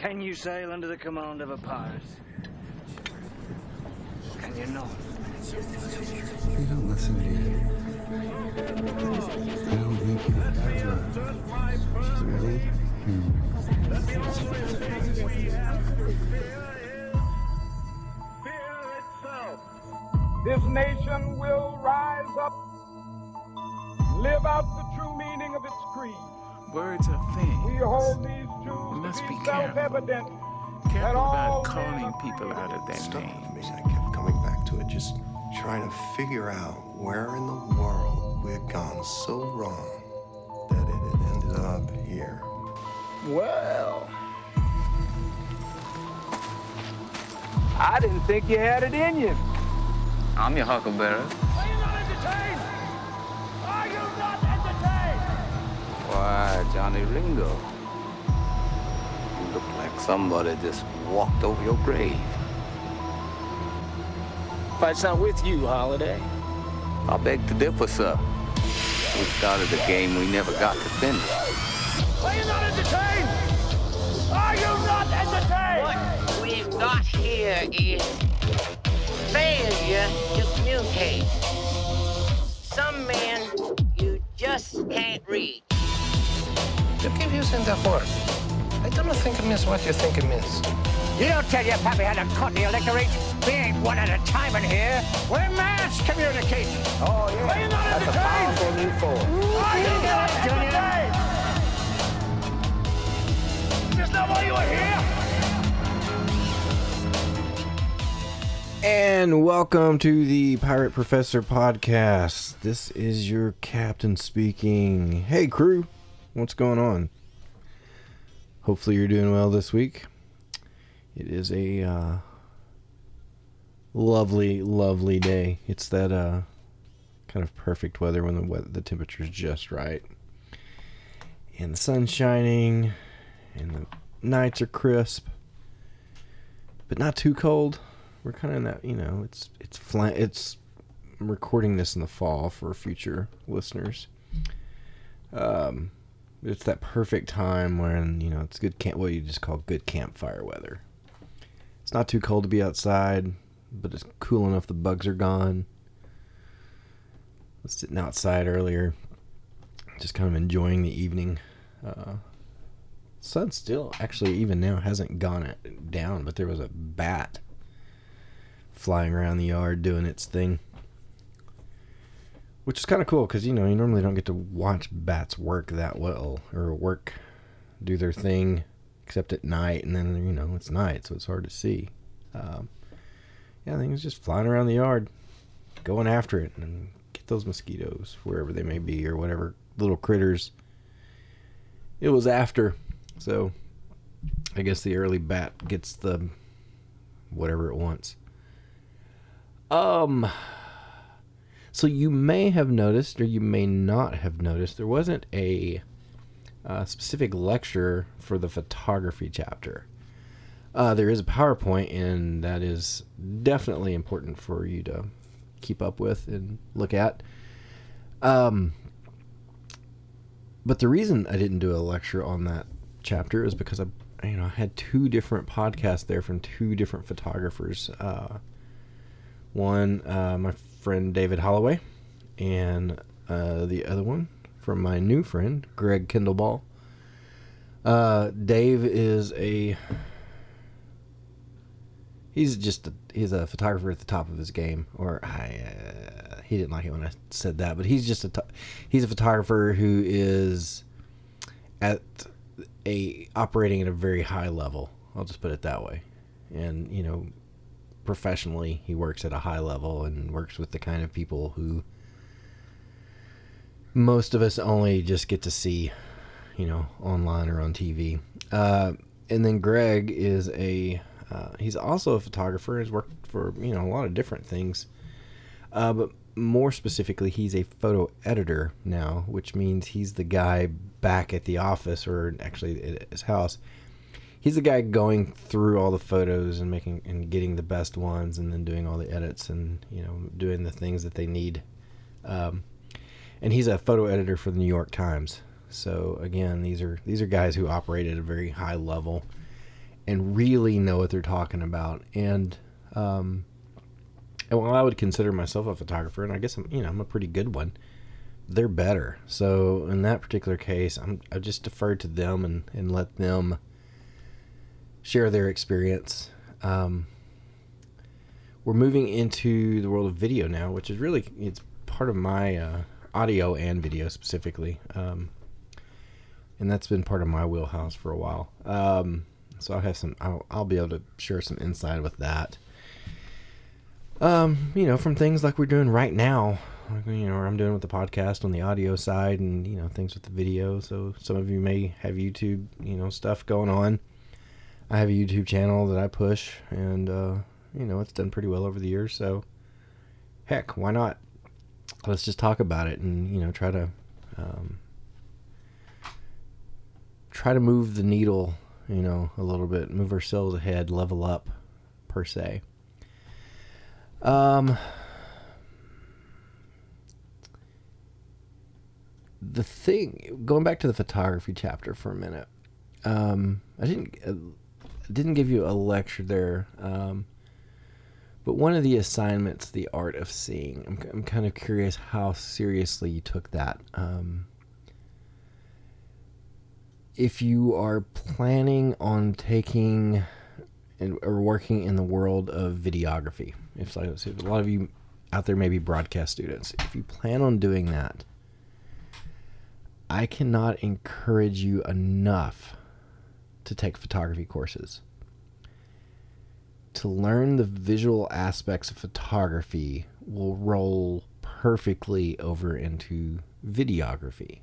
Can you sail under the command of a pirate? Can you not? You don't listen to you. I don't think you ever. Really? Hmm. This nation will rise up, live out the true meaning of its creed. Words are We things. hold these You truths must to be be careful. self-evident. Careful all about men calling people out of their Stuck with me. names. I kept coming back to it, just trying to figure out where in the world we had gone so wrong that it had ended up here. Well, I didn't think you had it in you. I'm your huckleberry. Why, Johnny Ringo. You look like somebody just walked over your grave. Fight's not with you, Holliday. I beg to differ, sir. We started a game we never got to finish. Are you not entertained? Are you not entertained? What we've got here is failure to communicate. Some men you just can't reach. You keep using that word. I don't think it means what you think it means. You don't tell your pappy how to cut the electorate. We ain't one at a time in here. We're mass communicating. Oh, yeah. Are you not That's entertained? a powerful new force. Are you not entertained? Is that why you are here? And welcome to the Pirate Professor podcast. This is your captain speaking. Hey, crew, what's going on? Hopefully, you're doing well this week. It is a uh, lovely, lovely day. It's that uh, kind of perfect weather when the weather, the temperature's just right, and the sun's shining, and the nights are crisp, but not too cold we're kind of in that you know it's it's flat it's I'm recording this in the fall for future listeners um it's that perfect time when you know it's good camp what you just call good campfire weather. It's not too cold to be outside but it's cool enough the bugs are gone. I was sitting outside earlier just kind of enjoying the evening. Uh sun still actually even now hasn't gone down but there was a bat flying around the yard doing its thing. Which is kind of cool because, you know, you normally don't get to watch bats work that well or work, do their thing, except at night. And then, you know, it's night, so it's hard to see. Um, yeah, it's just flying around the yard, going after it and get those mosquitoes wherever they may be or whatever little critters it was after. So I guess the early bat gets the whatever it wants. Um. So you may have noticed, or you may not have noticed, there wasn't a, uh specific lecture for the photography chapter. Uh, there is a PowerPoint, and that is definitely important for you to keep up with and look at. Um, but the reason I didn't do a lecture on that chapter is because I, you know, I had two different podcasts there from two different photographers. Uh, one, uh, my friend David Holloway, and uh, the other one from my new friend Greg Kendall Ball. Uh, Dave is a he's just a, he's a photographer at the top of his game, or I uh, he didn't like it when I said that, but he's just a—he's a photographer who is at a operating at a very high level. I'll just put it that way, and you know professionally he works at a high level and works with the kind of people who most of us only just get to see you know online or on tv uh, and then greg is a uh, he's also a photographer has worked for you know a lot of different things. Uh, but more specifically he's a photo editor now which means he's the guy back at the office or actually at his house he's the guy going through all the photos and making and getting the best ones and then doing all the edits and you know doing the things that they need um, and he's a photo editor for the New York Times so again these are these are guys who operate at a very high level and really know what they're talking about. And um, and while I would consider myself a photographer, and I guess I'm you know I'm a pretty good one, they're better. So in that particular case, I'm I just defer to them and and let them share their experience. Um, we're moving into the world of video now, which is really it's part of my uh, audio and video specifically, um, and that's been part of my wheelhouse for a while. Um, so I'll have some. I'll, I'll be able to share some insight with that. Um, you know, from things like we're doing right now, like, you know, I'm doing with the podcast on the audio side, and you know, things with the video. So some of you may have YouTube, you know, stuff going on. I have a YouTube channel that I push, and uh, you know, it's done pretty well over the years. So, heck, why not? Let's just talk about it, and you know, try to um, try to move the needle, you know, a little bit, move ourselves ahead, level up, per se. Um, the thing, going back to the photography chapter for a minute, um, I didn't uh, didn't give you a lecture there, um, but one of the assignments, the art of seeing, I'm, I'm kind of curious how seriously you took that. Um, if you are planning on taking and, or working in the world of videography, if so a lot of you out there may be broadcast students, if you plan on doing that, I cannot encourage you enough to take photography courses. To learn the visual aspects of photography will roll perfectly over into videography.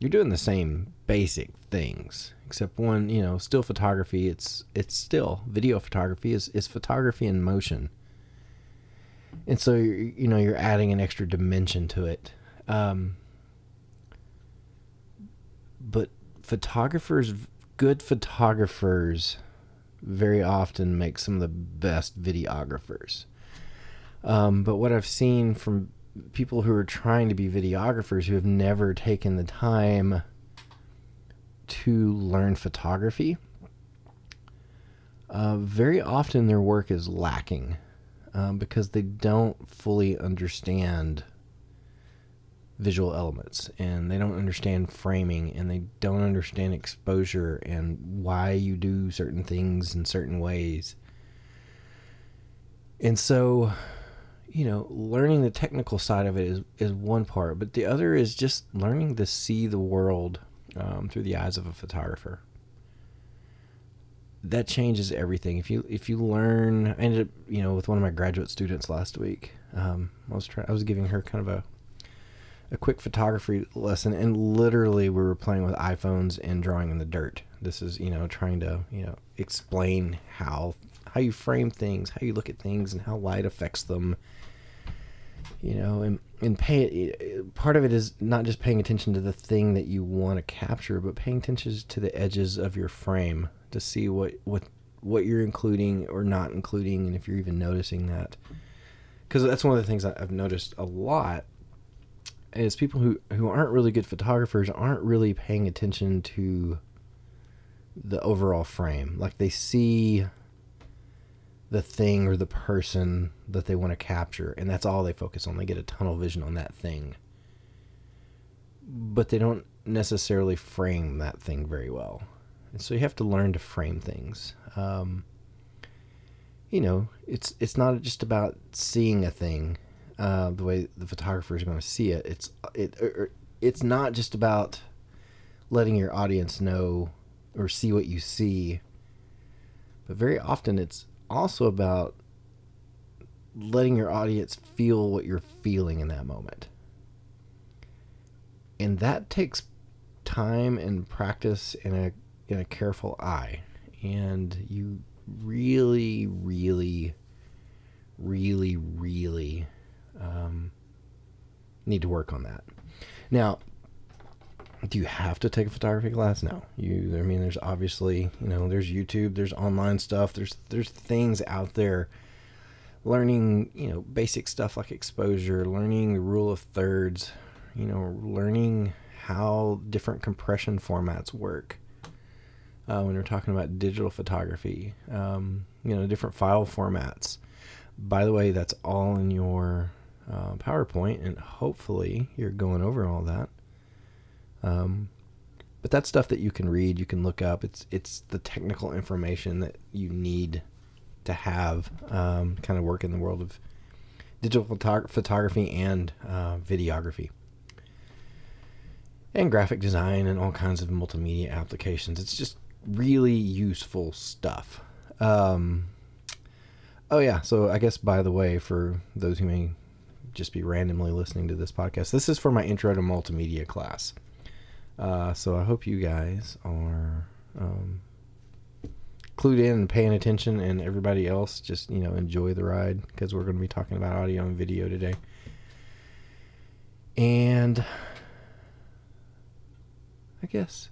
You're doing the same basic things, except one, you know, still photography, it's it's still video photography is, is photography in motion. And so you know, you're adding an extra dimension to it. Um, but photographers good photographers very often make some of the best videographers. Um, but what I've seen from people who are trying to be videographers who have never taken the time to learn photography, uh, very often their work is lacking um, because they don't fully understand visual elements and they don't understand framing and they don't understand exposure and why you do certain things in certain ways. And so, you know, learning the technical side of it is, is one part, but the other is just learning to see the world um, through the eyes of a photographer. That changes everything. If you if you learn, I ended up, you know, with one of my graduate students last week. Um, I was trying, I was giving her kind of a a quick photography lesson and literally we were playing with iPhones and drawing in the dirt. This is, you know, trying to, you know, explain how how you frame things, how you look at things and how light affects them. You know, and and pay eh, eh, part of it is not just paying attention to the thing that you want to capture, but paying attention to the edges of your frame to see what what what you're including or not including and if you're even noticing that. Cuz that's one of the things I've noticed a lot is people who who aren't really good photographers aren't really paying attention to the overall frame. Like they see the thing or the person that they want to capture and that's all they focus on. They get a tunnel vision on that thing. But they don't necessarily frame that thing very well. And so you have to learn to frame things. Um, you know, it's it's not just about seeing a thing uh, the way the photographer is going to see it. It's it er, er, it's not just about letting your audience know or see what you see, but very often it's also about letting your audience feel what you're feeling in that moment. And that takes time and practice and a in a careful eye. And you really, really, really, really um, need to work on that. Now, do you have to take a photography class? No. You, I mean, there's obviously, you know, there's YouTube, there's online stuff, there's there's things out there. Learning, you know, basic stuff like exposure, learning the rule of thirds, you know, learning how different compression formats work. uh, when we're talking about digital photography. Um, you know, different file formats. By the way, that's all in your uh, PowerPoint, and hopefully you're going over all that. Um, but that's stuff that you can read, you can look up. It's it's the technical information that you need to have um, kind of work in the world of digital photog- photography and uh, videography and graphic design and all kinds of multimedia applications. It's just really useful stuff. Um, oh yeah, so I guess by the way, for those who may just be randomly listening to this podcast, this is for my intro to multimedia class. Uh, so I hope you guys are um, clued in and paying attention, and everybody else just you know enjoy the ride because we're going to be talking about audio and video today. And I guess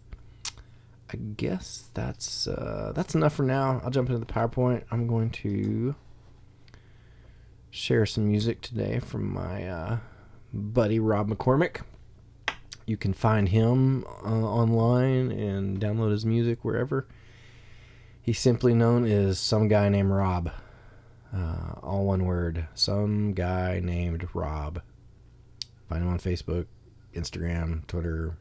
I guess that's uh, that's enough for now. I'll jump into the PowerPoint. I'm going to share some music today from my uh, buddy Rob McCormick. You can find him uh, online and download his music wherever. He's simply known as some guy named Rob. Uh, all one word. Some guy named Rob. Find him on Facebook, Instagram, Twitter,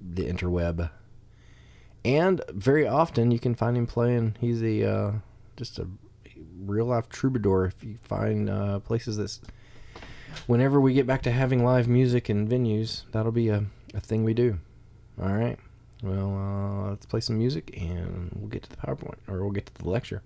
the interweb. And very often you can find him playing. He's a uh, just a real life troubadour. If you find uh, places that, whenever we get back to having live music and venues, that'll be a, a thing we do. All right. Well, uh, let's play some music and we'll get to the PowerPoint or we'll get to the lecture.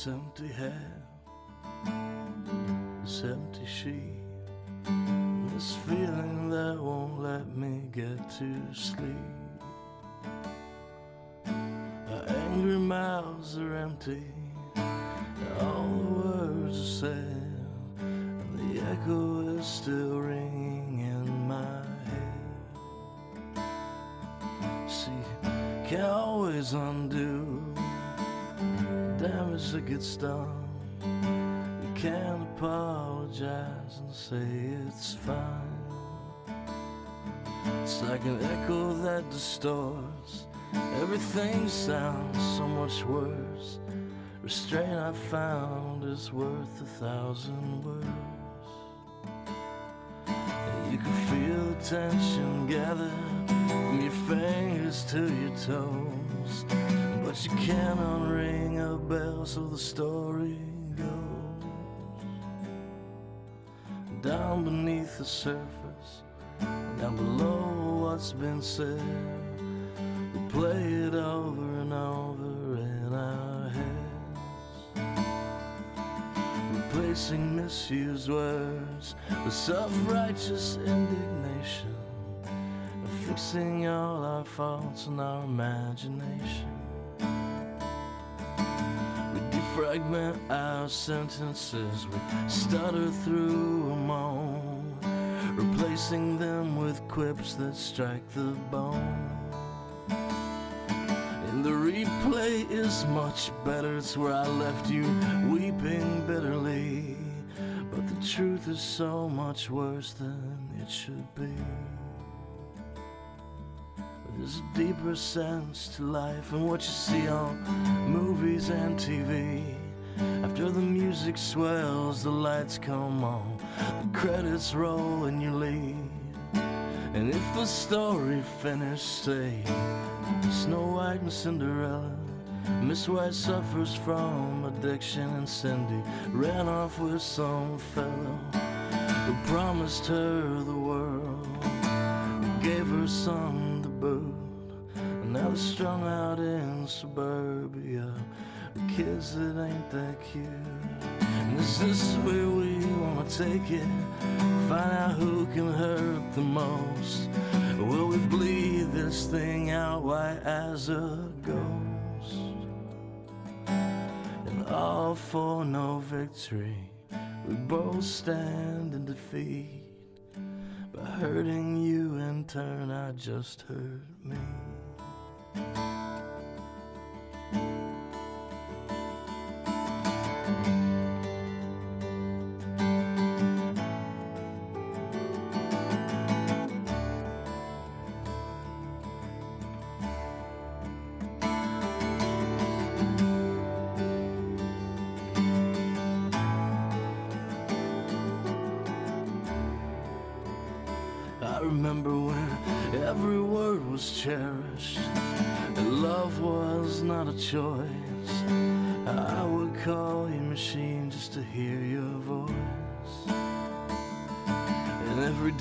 This empty head, this empty sheet, this feeling that won't let me get to sleep. Our angry mouths are empty, all the words are said, and the echo is still ringing in my head. See, can't always undo that gets done. You can't apologize and say it's fine. It's like an echo that distorts. Everything sounds so much worse. Restraint I found is worth a thousand words. You can feel the tension gather from your fingers to your toes. But you can't unring a bell, so the story goes down beneath the surface, down below what's been said. We play it over and over in our heads, replacing misused words with self-righteous indignation, and fixing all our faults in our imagination fragment our sentences, we stutter through them all, replacing them with quips that strike the bone. And the replay is much better, it's where I left you weeping bitterly. But the truth is so much worse than it should be. There's a deeper sense to life and what you see on movies and TV. After the music swells, the lights come on, the credits roll, and you leave. And if the story finished, say, Snow White and Cinderella. Miss White suffers from addiction, and Cindy ran off with some fellow who promised her the world, gave her some boot. And now they're strung out in suburbia with kids that ain't that cute. And is this where we wanna take it? Find out who can hurt the most. Or will we bleed this thing out white as a ghost? And all for no victory, we both stand in defeat. By hurting you in turn, I just hurt me.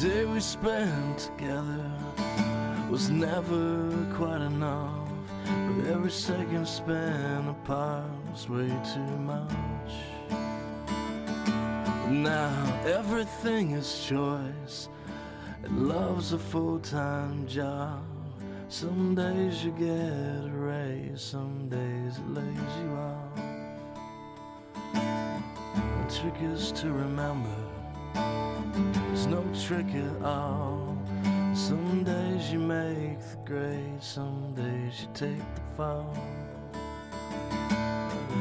Day we spent together was never quite enough. But every second spent apart was way too much. Now everything is choice. And love's a full-time job. Some days you get a raise, some days it lays you off. The trick is to remember, there's no trick at all. Some days you make the grade, some days you take the fall.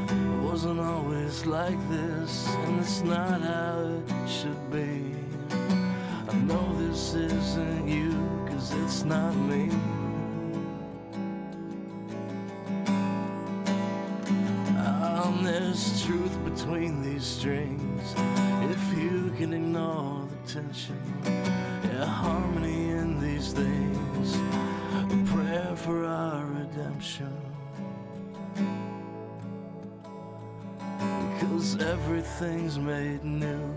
It wasn't always like this, and it's not how it should be. I know this isn't you, cause it's not me. There's truth between these strings. Can ignore the tension, yeah, harmony in these things. A prayer for our redemption. Because everything's made new.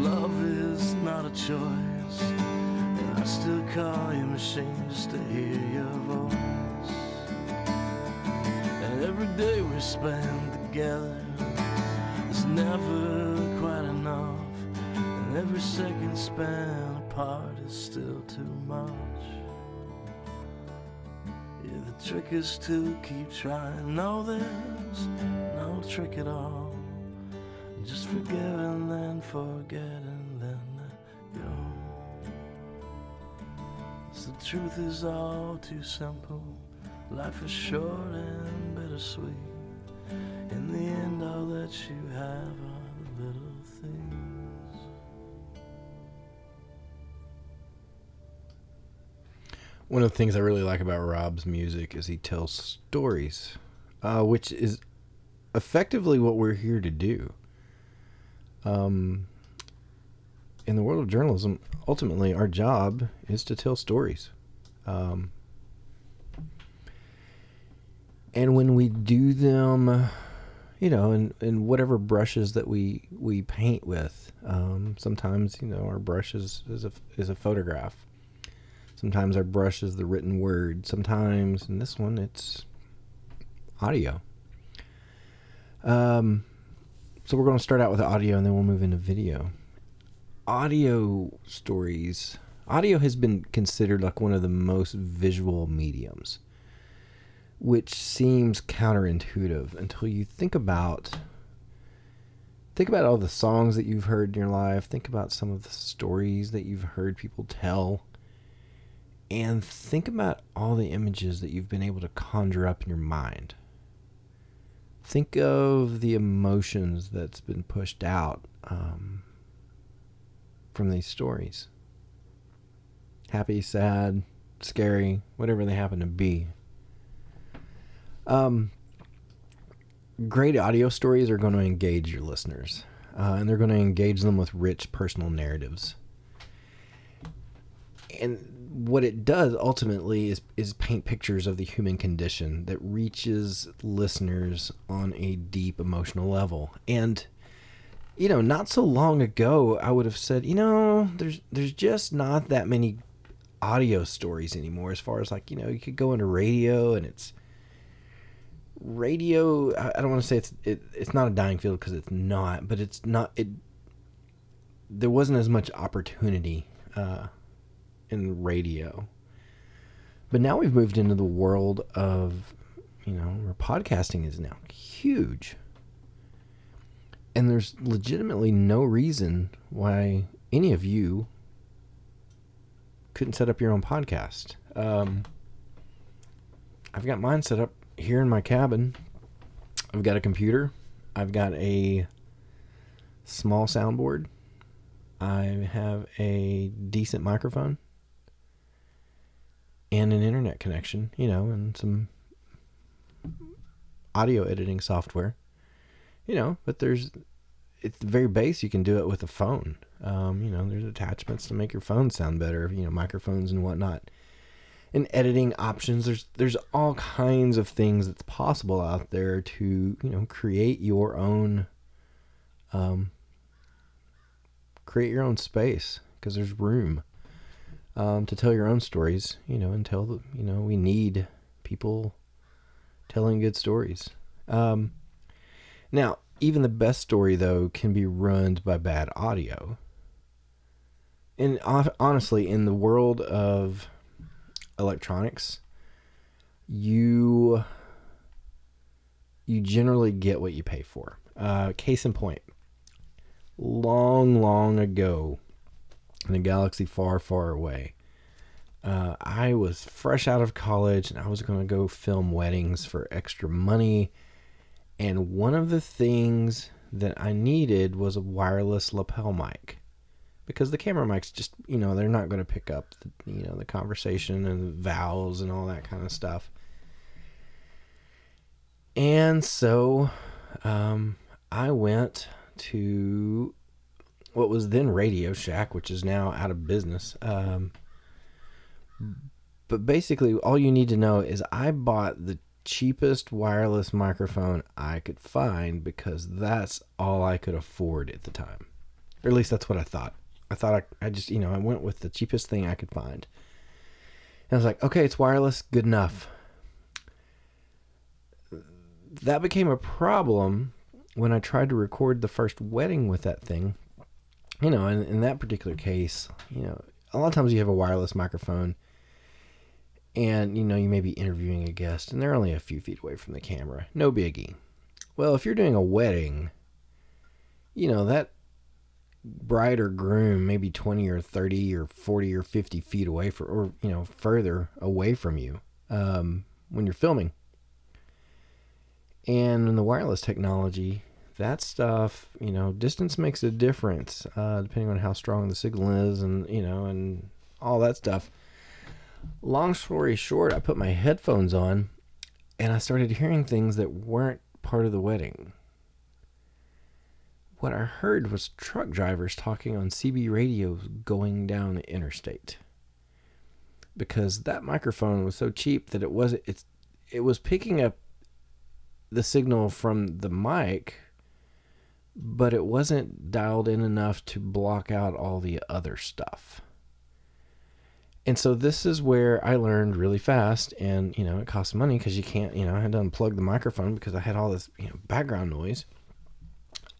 Love is not a choice. And I still call you machine just to hear your voice. And every day we spend together is never. Every second spent apart is still too much. Yeah, the trick is to keep trying. No, there's no trick at all. Just forgive and then forget and then let go. the truth is all too simple. Life is short and bittersweet. In the end, all that you have One of the things I really like about Rob's music is he tells stories, uh, which is effectively what we're here to do. Um, in the world of journalism, ultimately, our job is to tell stories. Um, and when we do them, you know, in, in whatever brushes that we, we paint with, um, sometimes, you know, our brush is, is, a, is a photograph. Sometimes our brush is the written word. Sometimes, in this one, it's audio. Um, so we're going to start out with audio and then we'll move into video. Audio stories. Audio has been considered like one of the most visual mediums, which seems counterintuitive until you think about think about all the songs that you've heard in your life, think about some of the stories that you've heard people tell, and think about all the images that you've been able to conjure up in your mind. Think of the emotions that's been pushed out um, from these stories. Happy sad scary whatever they happen to be. Um, great audio stories are going to engage your listeners uh, and they're going to engage them with rich personal narratives. And what it does ultimately is is paint pictures of the human condition that reaches listeners on a deep emotional level. And you know, not so long ago I would have said, you know, there's there's just not that many audio stories anymore as far as like, you know, you could go into radio and it's radio I don't want to say it's it, it's not a dying field because it's not, but it's not it there wasn't as much opportunity uh in radio. But now we've moved into the world of, you know, where podcasting is now huge. And there's legitimately no reason why any of you couldn't set up your own podcast. Um, I've got mine set up here in my cabin. I've got a computer. I've got a small soundboard. I have a decent microphone and an internet connection, you know, and some audio editing software. You know, but there's at the very base you can do it with a phone. Um, you know, there's attachments to make your phone sound better, you know, microphones and whatnot. And editing options, there's there's all kinds of things that's possible out there to, you know, create your own um create your own space because there's room um, to tell your own stories, you know, and tell you know, we need people telling good stories. Um, now, even the best story, though, can be ruined by bad audio. And honestly, in the world of electronics, you you generally get what you pay for. Uh, case in point, long, long ago, in a galaxy far, far away, uh, I was fresh out of college and I was going to go film weddings for extra money. And one of the things that I needed was a wireless lapel mic because the camera mics just, you know, they're not going to pick up, the, you know, the conversation and the vowels and all that kind of stuff. And so um, I went to what was then Radio Shack, which is now out of business. Um, but basically, all you need to know is I bought the cheapest wireless microphone I could find because that's all I could afford at the time. Or at least that's what I thought. I thought I, I just, you know, I went with the cheapest thing I could find. And I was like, okay, it's wireless, good enough. That became a problem when I tried to record the first wedding with that thing you know, in, in that particular case, you know, a lot of times you have a wireless microphone and, you know, you may be interviewing a guest and they're only a few feet away from the camera. No biggie. Well, if you're doing a wedding, you know, that bride or groom maybe 20 or 30 or 40 or 50 feet away for, or, you know, further away from you um, when you're filming. And in the wireless technology, that stuff, you know, distance makes a difference uh, depending on how strong the signal is, and you know, and all that stuff. Long story short, I put my headphones on, and I started hearing things that weren't part of the wedding. What I heard was truck drivers talking on CB radios going down the interstate. Because that microphone was so cheap that it wasn't it's it was picking up the signal from the mic but it wasn't dialed in enough to block out all the other stuff. And so this is where I learned really fast, and you know it costs money because you can't, you know, I had to unplug the microphone because I had all this you know, background noise.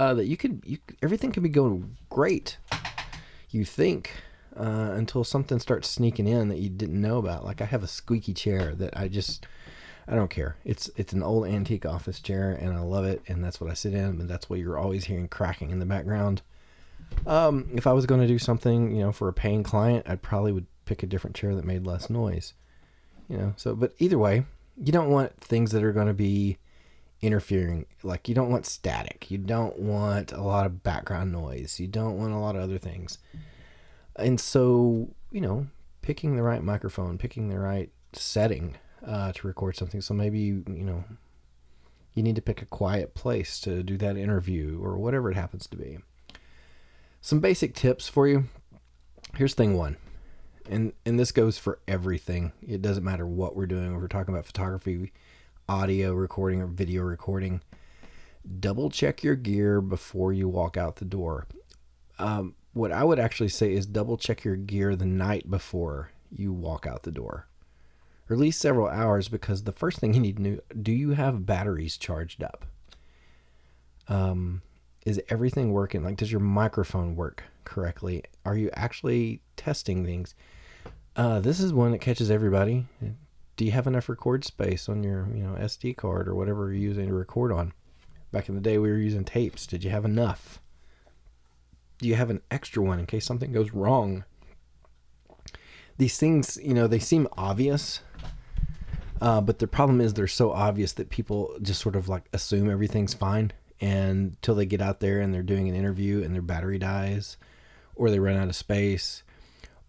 Uh, that you could, you everything could be going great, you think, uh, until something starts sneaking in that you didn't know about. Like I have a squeaky chair that I just I don't care. It's it's an old antique office chair, and I love it, and that's what I sit in, and that's what you're always hearing cracking in the background. Um, if I was going to do something, you know, for a paying client, I probably would pick a different chair that made less noise. You know, so but either way, you don't want things that are going to be interfering. Like you don't want static. You don't want a lot of background noise. You don't want a lot of other things. And so, you know, picking the right microphone, picking the right setting uh, to record something. So maybe you know you need to pick a quiet place to do that interview or whatever it happens to be. Some basic tips for you. Here's thing one. And and this goes for everything. It doesn't matter what we're doing. We're talking about photography, audio recording or video recording, double check your gear before you walk out the door. Um, what I would actually say is double check your gear the night before you walk out the door or at least several hours because the first thing you need to know do you have batteries charged up? Um, is everything working? Like does your microphone work correctly? Are you actually testing things? Uh, this is one that catches everybody. Do you have enough record space on your you know sd card or whatever you're using to record on? Back in the day we were using tapes. Did you have enough? Do you have an extra one in case something goes wrong? These things, you know, they seem obvious, uh, but the problem is they're so obvious that people just sort of like assume everything's fine and until they get out there and they're doing an interview and their battery dies or they run out of space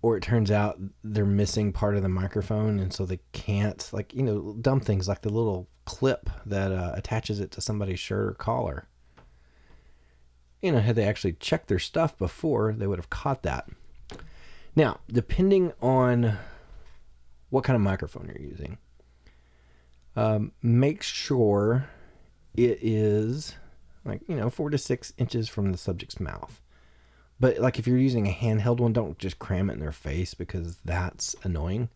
or it turns out they're missing part of the microphone and so they can't like you know dumb things like the little clip that uh, attaches it to somebody's shirt or collar. You know had they actually checked their stuff before they would have caught that. Now depending on what kind of microphone you're using um, make sure it is like you know four to six inches from the subject's mouth. But like if you're using a handheld one don't just cram it in their face because that's annoying.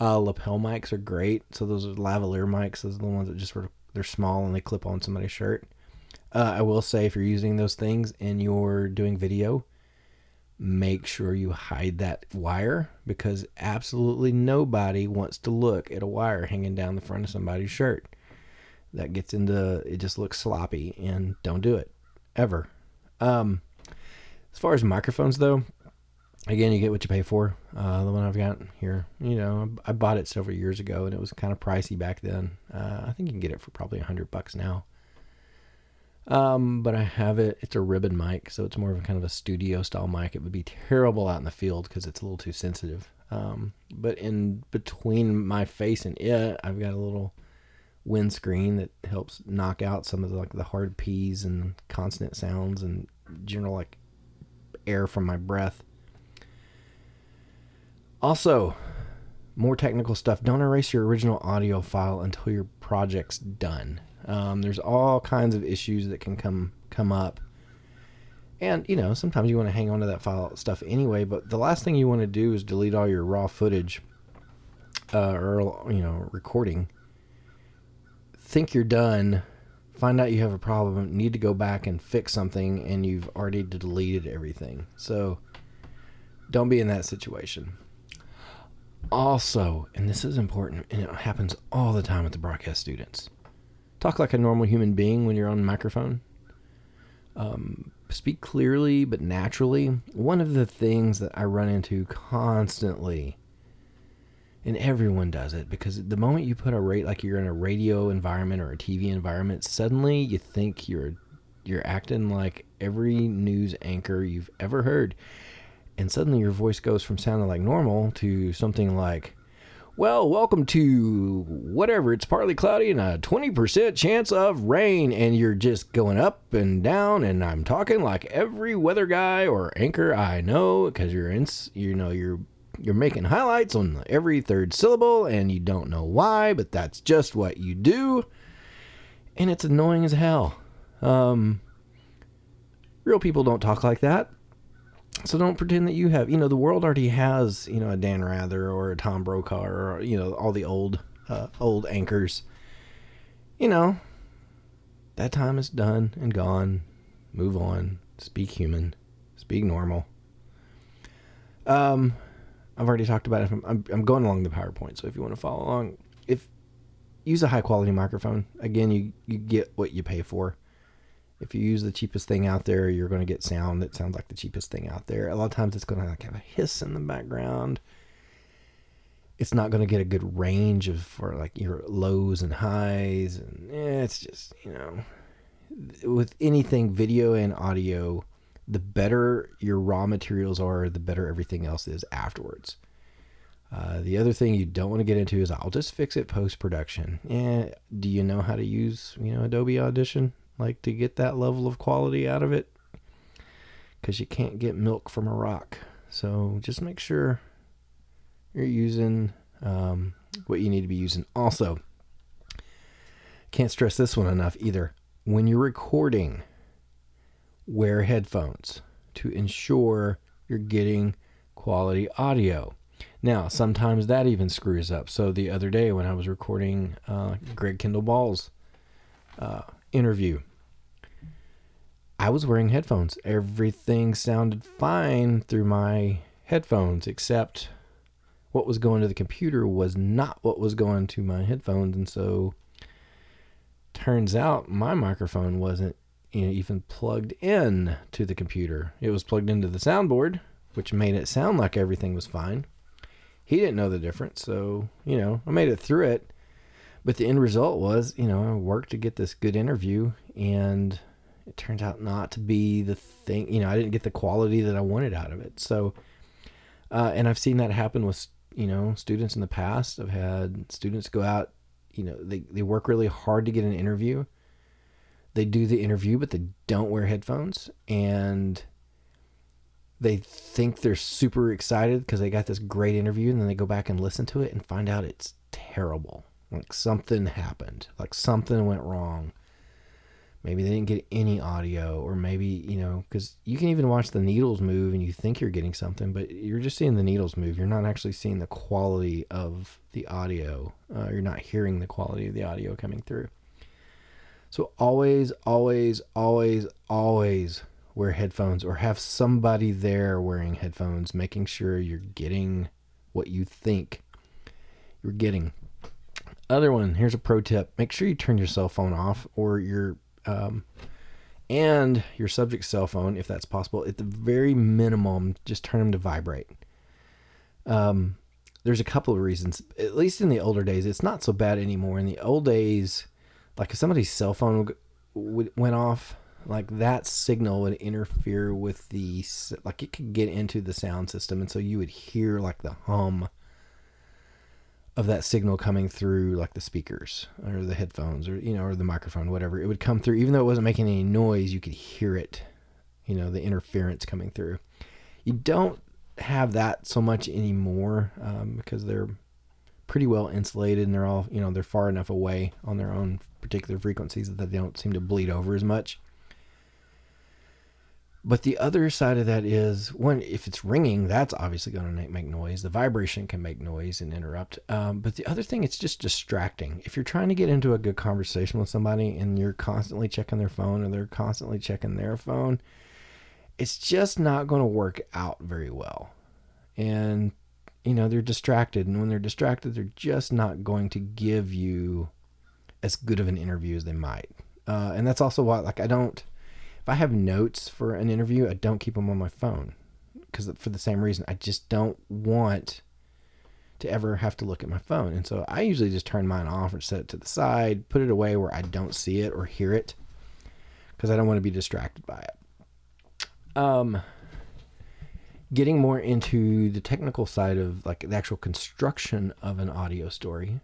Uh, lapel mics are great. So those are lavalier mics. Those are the ones that just sort they're small and they clip on somebody's shirt. Uh, i will say if you're using those things and you're doing video make sure you hide that wire because absolutely nobody wants to look at a wire hanging down the front of somebody's shirt. That gets into it just looks sloppy and don't do it ever. Um as far as microphones though again you get what you pay for. Uh, the one i've got here you know i bought it several years ago and it was kind of pricey back then. Uh, i think you can get it for probably a hundred bucks now um, but I have it. It's a ribbon mic, so it's more of a kind of a studio style mic. It would be terrible out in the field because it's a little too sensitive. Um, but in between my face and it, I've got a little windscreen that helps knock out some of the, like the hard P's and consonant sounds and general like air from my breath. Also, more technical stuff. Don't erase your original audio file until your project's done. Um, there's all kinds of issues that can come come up, and you know sometimes you want to hang on to that file stuff anyway. But the last thing you want to do is delete all your raw footage uh, or you know recording think you're done, find out you have a problem, need to go back and fix something, and you've already deleted everything. So don't be in that situation. Also, and this is important, and it happens all the time with the broadcast students talk like a normal human being when you're on a microphone. Um, speak clearly but naturally. One of the things that I run into constantly and everyone does it because the moment you put a rate like you're in a radio environment or a TV environment, suddenly you think you're you're acting like every news anchor you've ever heard. And suddenly your voice goes from sounding like normal to something like, well, welcome to whatever. It's partly cloudy and a 20% chance of rain. And you're just going up and down. And I'm talking like every weather guy or anchor I know because you're in, you know, you're you're making highlights on every third syllable and you don't know why, but that's just what you do. And it's annoying as hell. Um, real people don't talk like that. So don't pretend that you have, you know, the world already has, you know, a Dan Rather or a Tom Brokaw or, you know, all the old, uh, old anchors. You know, that time is done and gone. Move on. Speak human. Speak normal. Um, I've already talked about it. I'm, I'm going along the PowerPoint, so if you want to follow along, if use a high quality microphone, again, you you get what you pay for. If you use the cheapest thing out there, you're going to get sound that sounds like the cheapest thing out there. A lot of times, it's going to like have a hiss in the background. It's not going to get a good range of for like your lows and highs, and eh, it's just you know, with anything video and audio the better your raw materials are, the better everything else is afterwards. Uh, the other thing you don't want to get into is I'll just fix it post production. Yeah, do you know how to use you know Adobe Audition like to get that level of quality out of it? Because you can't get milk from a rock. So just make sure you're using um, what you need to be using. Also, can't stress this one enough either. When you're recording, wear headphones to ensure you're getting quality audio. Now, sometimes that even screws up. So the other day when I was recording uh, Greg Kendall Ball's uh, interview, I was wearing headphones. Everything sounded fine through my headphones, except what was going to the computer was not what was going to my headphones. And so turns out my microphone wasn't even plugged in to the computer. It was plugged into the soundboard, which made it sound like everything was fine. he didn't know the difference. So, you know, I made it through it. But the end result was, you know, I worked to get this good interview and it turns out not to be the thing, you know, I didn't get the quality that I wanted out of it. So, uh, and I've seen that happen with, you know, students in the past. I've had students go out, you know, they, they work really hard to get an interview. They do the interview, but they don't wear headphones. And they think they're super excited because they got this great interview and then they go back and listen to it and find out it's terrible like something happened like something went wrong maybe they didn't get any audio or maybe you know because you can even watch the needles move and you think you're getting something but you're just seeing the needles move. You're not actually seeing the quality of the audio uh, you're not hearing the quality of the audio coming through. So always always always always wear headphones or have somebody there wearing headphones, making sure you're getting what you think you're getting. Other one, here's a pro tip. Make sure you turn your cell phone off or your, um, and your subject's cell phone, if that's possible, at the very minimum, just turn them to vibrate. Um, there's a couple of reasons. At least in the older days, it's not so bad anymore. In the old days, like if somebody's cell phone went off, like that signal would interfere with the like it could get into the sound system and so you would hear like the hum of that signal coming through like the speakers or the headphones or you know or the microphone whatever it would come through even though it wasn't making any noise you could hear it you know the interference coming through. You don't have that so much anymore um, because they're pretty well insulated and they're all you know they're far enough away on their own particular frequencies that they don't seem to bleed over as much but the other side of that is when if it's ringing, that's obviously going to make noise. The vibration can make noise and interrupt. Um, but the other thing, it's just distracting. If you're trying to get into a good conversation with somebody and you're constantly checking their phone or they're constantly checking their phone, it's just not going to work out very well. And you know they're distracted, and when they're distracted, they're just not going to give you as good of an interview as they might. Uh, and that's also why, like, I don't if I have notes for an interview, I don't keep them on my phone because for the same reason, I just don't want to ever have to look at my phone. And so I usually just turn mine off or set it to the side, put it away where I don't see it or hear it because I don't want to be distracted by it. Um, getting more into the technical side of like the actual construction of an audio story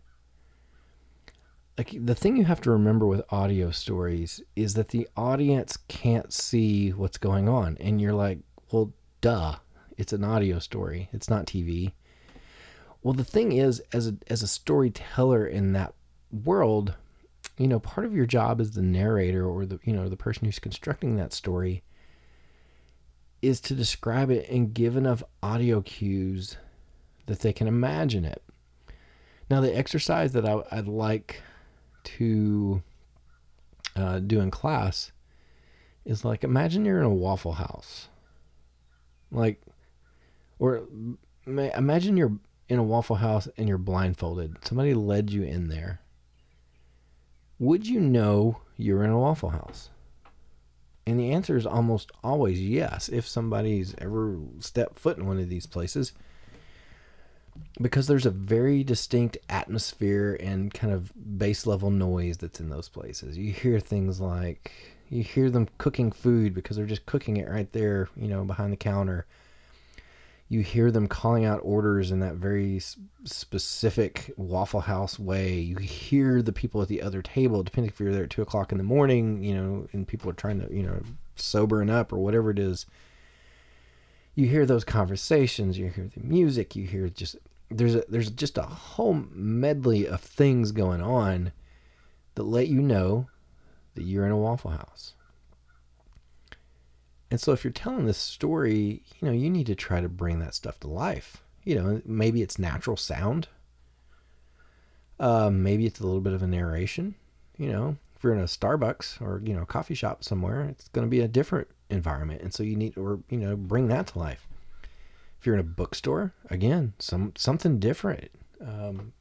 like the thing you have to remember with audio stories is that the audience can't see what's going on. And you're like well duh it's an audio story. It's not tv well the thing is as a as a storyteller in that world you know part of your job as the narrator or the you know the person who's constructing that story is to describe it and give enough audio cues that they can imagine it. Now the exercise that I, i'd like to uh, do in class is like imagine you're in a Waffle House, like, or imagine you're in a Waffle House and you're blindfolded. Somebody led you in there. Would you know you're in a Waffle House? And the answer is almost always yes. If somebody's ever stepped foot in one of these places, because there's a very distinct atmosphere and kind of base level noise that's in those places. You hear things like you hear them cooking food because they're just cooking it right there, you know, behind the counter. You hear them calling out orders in that very specific Waffle House way. You hear the people at the other table, depending if you're there at two o'clock in the morning, you know, and people are trying to, you know, sobering up or whatever it is you hear those conversations, you hear the music, you hear just there's a there's just a whole medley of things going on that let you know that you're in a Waffle House. And so if you're telling this story, you know, you need to try to bring that stuff to life. You know, maybe it's natural sound. Uh, maybe it's a little bit of a narration. You know, if you're in a Starbucks or you know coffee shop somewhere, it's going to be a different environment, and so you need or you know bring that to life. If you're in a bookstore, again, some something different. Um,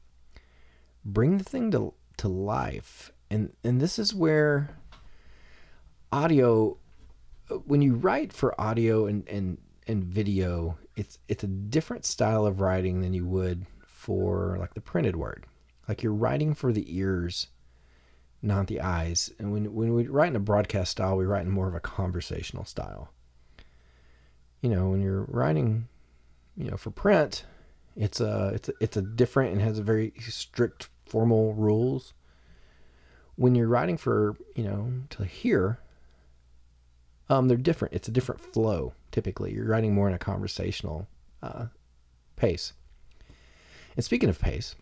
bring the thing to to life, and and this is where audio. When you write for audio and and and video, it's it's a different style of writing than you would for like the printed word. Like you're writing for the ears, not the eyes. And when when we write in a broadcast style, we write in more of a conversational style. You know, when you're writing, you know, for print, it's a it's a, it's a different and has a very strict formal rules. When you're writing for you know to hear, um, they're different. It's a different flow. Typically, you're writing more in a conversational uh, pace. And speaking of pace,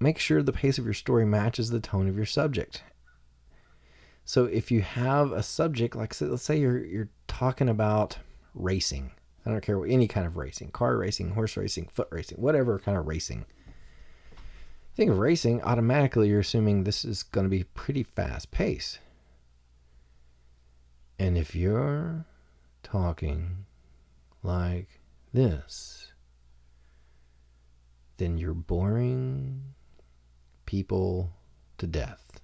make sure the pace of your story matches the tone of your subject. So if you have a subject like let's say you're you're talking about racing. I don't care what any kind of racing, car racing, horse racing, foot racing, whatever kind of racing. Think of racing, automatically you're assuming this is going to be pretty fast pace. And if you're talking like this, then you're boring people to death.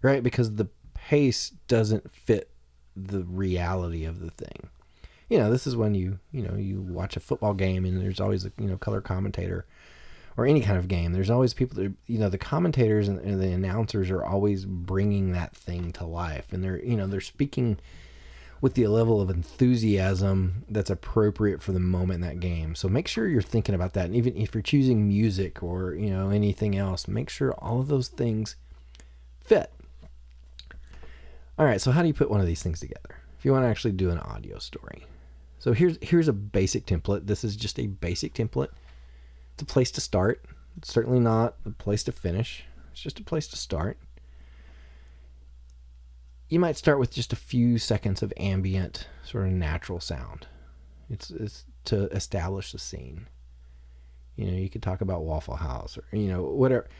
Right? Because the pace doesn't fit the reality of the thing. You know, this is when you, you know, you watch a football game and there's always a, you know, color commentator or any kind of game. There's always people that, you know, the commentators and, and the announcers are always bringing that thing to life and they're, you know, they're speaking with the level of enthusiasm that's appropriate for the moment in that game. So make sure you're thinking about that. And even if you're choosing music or, you know, anything else, make sure all of those things fit. All right, so how do you put one of these things together? If you want to actually do an audio story. So here's here's a basic template. This is just a basic template. It's a place to start. It's certainly not a place to finish. It's just a place to start you might start with just a few seconds of ambient, sort of natural sound. It's, it's to establish the scene. You know, you could talk about Waffle House or, you know, whatever.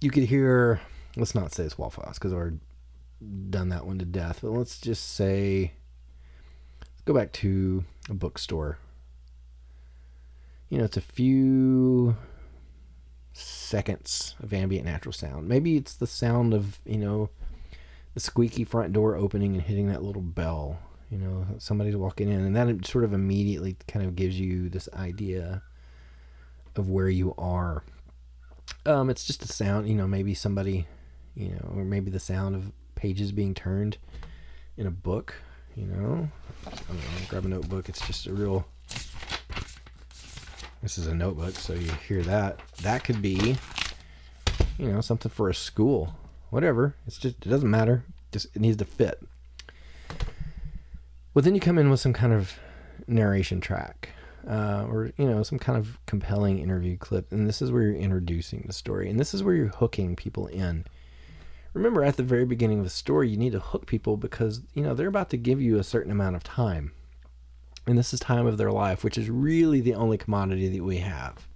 You could hear, let's not say it's Waffle House because I've already done that one to death, but let's just say, let's go back to a bookstore. You know, it's a few seconds of ambient natural sound. Maybe it's the sound of, you know, the squeaky front door opening and hitting that little bell. You know, somebody's walking in, and that sort of immediately kind of gives you this idea of where you are. Um, it's just a sound, you know, maybe somebody, you know, or maybe the sound of pages being turned in a book, you know. Know, grab a notebook. It's just a real. This is a notebook, so you hear that. That could be, you know, something for a school whatever. It's just it doesn't matter. Just it needs to fit. Well, then you come in with some kind of narration track, uh, or you know, some kind of compelling interview clip, and this is where you're introducing the story, and this is where you're hooking people in. Remember, at the very beginning of the story, you need to hook people because you know they're about to give you a certain amount of time, and this is time of their life, which is really the only commodity that we have.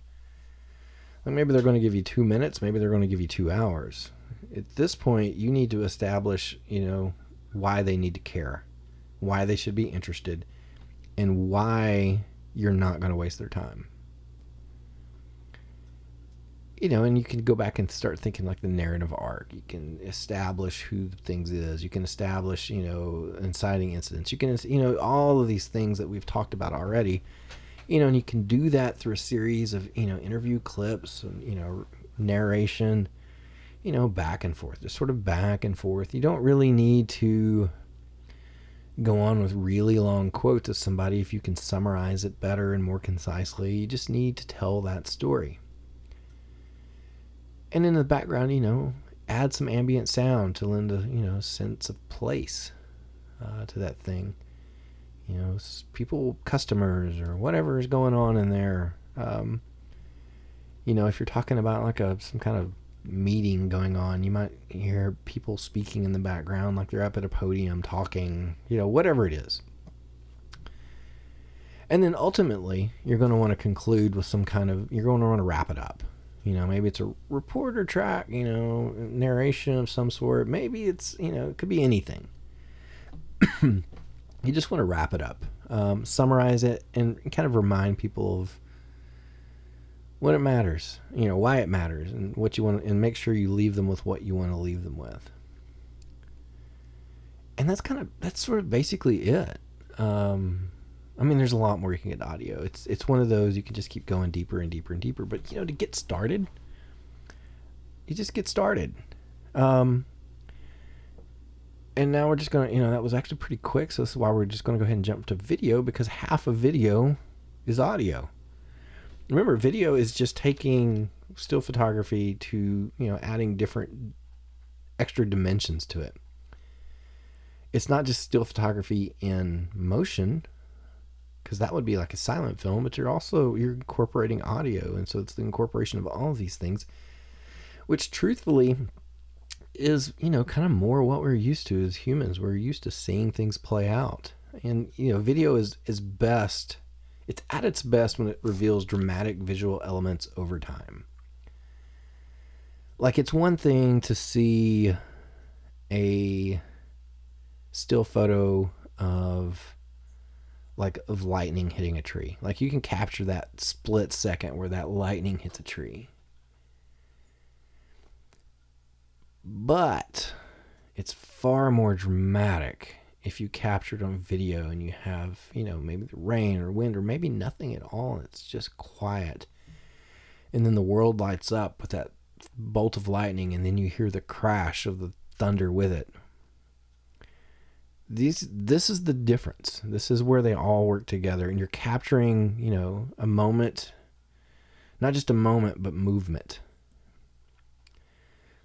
Maybe they're going to give you two minutes, maybe they're going to give you two hours at this point you need to establish you know why they need to care why they should be interested and why you're not going to waste their time. You know and you can go back and start thinking like the narrative arc. You can establish who things is. You can establish you know inciting incidents. You can you know all of these things that we've talked about already. You know and you can do that through a series of you know interview clips and you know narration you know, back and forth, just sort of back and forth. You don't really need to go on with really long quotes of somebody if you can summarize it better and more concisely. You just need to tell that story. And in the background, you know, add some ambient sound to lend a, you know, sense of place uh, to that thing. You know, people, customers, or whatever is going on in there. Um, you know, if you're talking about like a some kind of meeting going on. You might hear people speaking in the background, like they're up at a podium talking, you know, whatever it is. And then ultimately, you're going to want to conclude with some kind of, you're going to want to wrap it up. You know, maybe it's a reporter track, you know, narration of some sort. Maybe it's, you know, it could be anything. you just want to wrap it up, um, summarize it, and kind of remind people of what it matters, you know, why it matters, and what you want, and make sure you leave them with what you want to leave them with. And that's kind of that's sort of basically it. Um, I mean, there's a lot more you can get audio. It's it's one of those you can just keep going deeper and deeper and deeper. But you know, to get started, you just get started. Um, and now we're just gonna, you know, that was actually pretty quick. So this is why we're just gonna go ahead and jump to video because half of video is audio. Remember, video is just taking still photography to you know adding different extra dimensions to it. It's not just still photography in motion because that would be like a silent film but you're also you're incorporating audio and so it's the incorporation of all of these things which truthfully is you know kind of more what we're used to as humans we're used to seeing things play out and you know video is is best it's at its best when it reveals dramatic visual elements over time like it's one thing to see a still photo of like of lightning hitting a tree. Like you can capture that split second where that lightning hits a tree. But it's far more dramatic if you capture it on video and you have, you know, maybe the rain or wind or maybe nothing at all. It's just quiet. And then the world lights up with that bolt of lightning and then you hear the crash of the thunder with it these this is the difference. This is where they all work together and you're capturing, you know, a moment not just a moment but movement.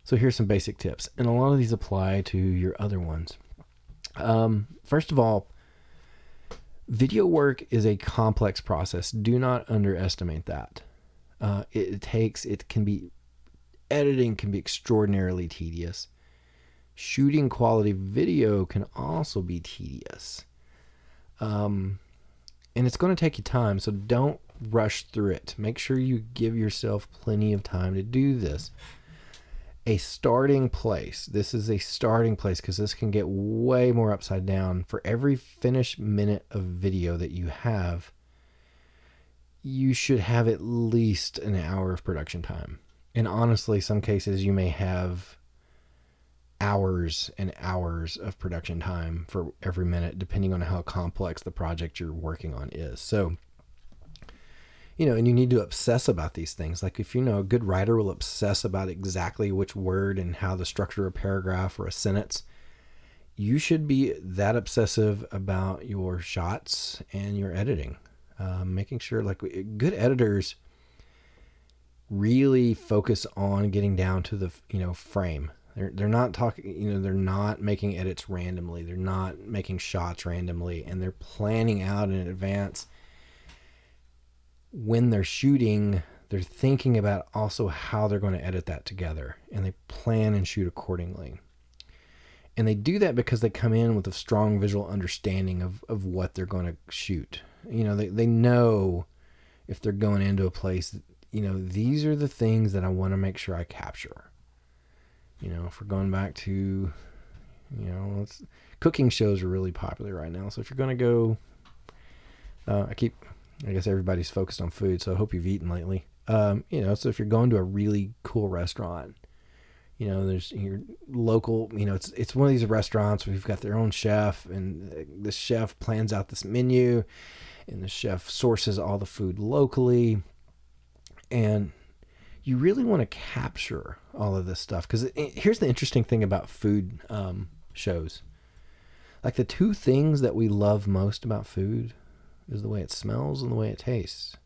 So here's some basic tips, and a lot of these apply to your other ones. Um, first of all, video work is a complex process. Do not underestimate that. Uh, it, takes it can be editing can be extraordinarily tedious shooting quality video can also be tedious. Um, and it's going to take you time, so don't rush through it. Make sure you give yourself plenty of time to do this. A starting place. This is a starting place because this can get way more upside down. For every finished minute of video that you have, you should have at least an hour of production time. And honestly, some cases you may have hours and hours of production time for every minute, depending on how complex the project you're working on is. So, you know, and you need to obsess about these things. Like if you know a good writer will obsess about exactly which word and how the structure of a paragraph or a sentence. You should be that obsessive about your shots and your editing, um, making sure like good editors really focus on getting down to the you know frame they're they're not talking, you know, they're not making edits randomly. They're not making shots randomly and they're planning out in advance when they're shooting, they're thinking about also how they're going to edit that together and they plan and shoot accordingly. And they do that because they come in with a strong visual understanding of, of what they're going to shoot. You know, they, they know if they're going into a place, you know, these are the things that I want to make sure I capture you know, if we're going back to, you know, cooking shows are really popular right now. So if you're going to go, uh, I keep, I guess everybody's focused on food, so I hope you've eaten lately. Um, you know, so if you're going to a really cool restaurant, you know, there's your local, you know, it's it's one of these restaurants where you've got their own chef, and the chef plans out this menu, and the chef sources all the food locally, and you really want to capture all of this stuff because here's the interesting thing about food um, shows like the two things that we love most about food is the way it smells and the way it tastes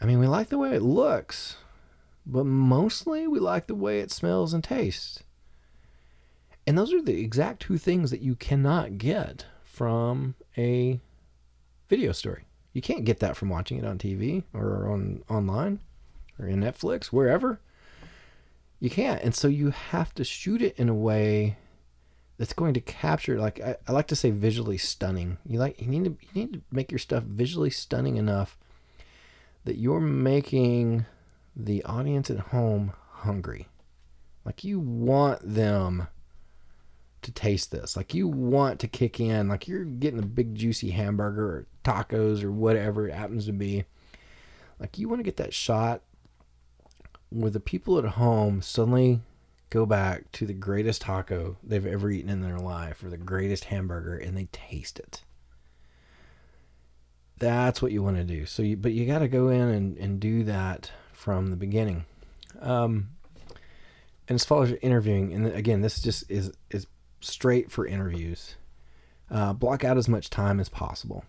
i mean we like the way it looks but mostly we like the way it smells and tastes and those are the exact two things that you cannot get from a video story you can't get that from watching it on tv or on online or in Netflix, wherever. You can't. And so you have to shoot it in a way that's going to capture like I, I like to say visually stunning. You like you need to you need to make your stuff visually stunning enough that you're making the audience at home hungry. Like you want them to taste this. Like you want to kick in. Like you're getting a big juicy hamburger or tacos or whatever it happens to be. Like you want to get that shot where the people at home suddenly go back to the greatest taco they've ever eaten in their life or the greatest hamburger and they taste it. That's what you want to do. So, you, but you got to go in and, and do that from the beginning. Um, and as far as interviewing, and again, this just is is straight for interviews. Uh, block out as much time as possible.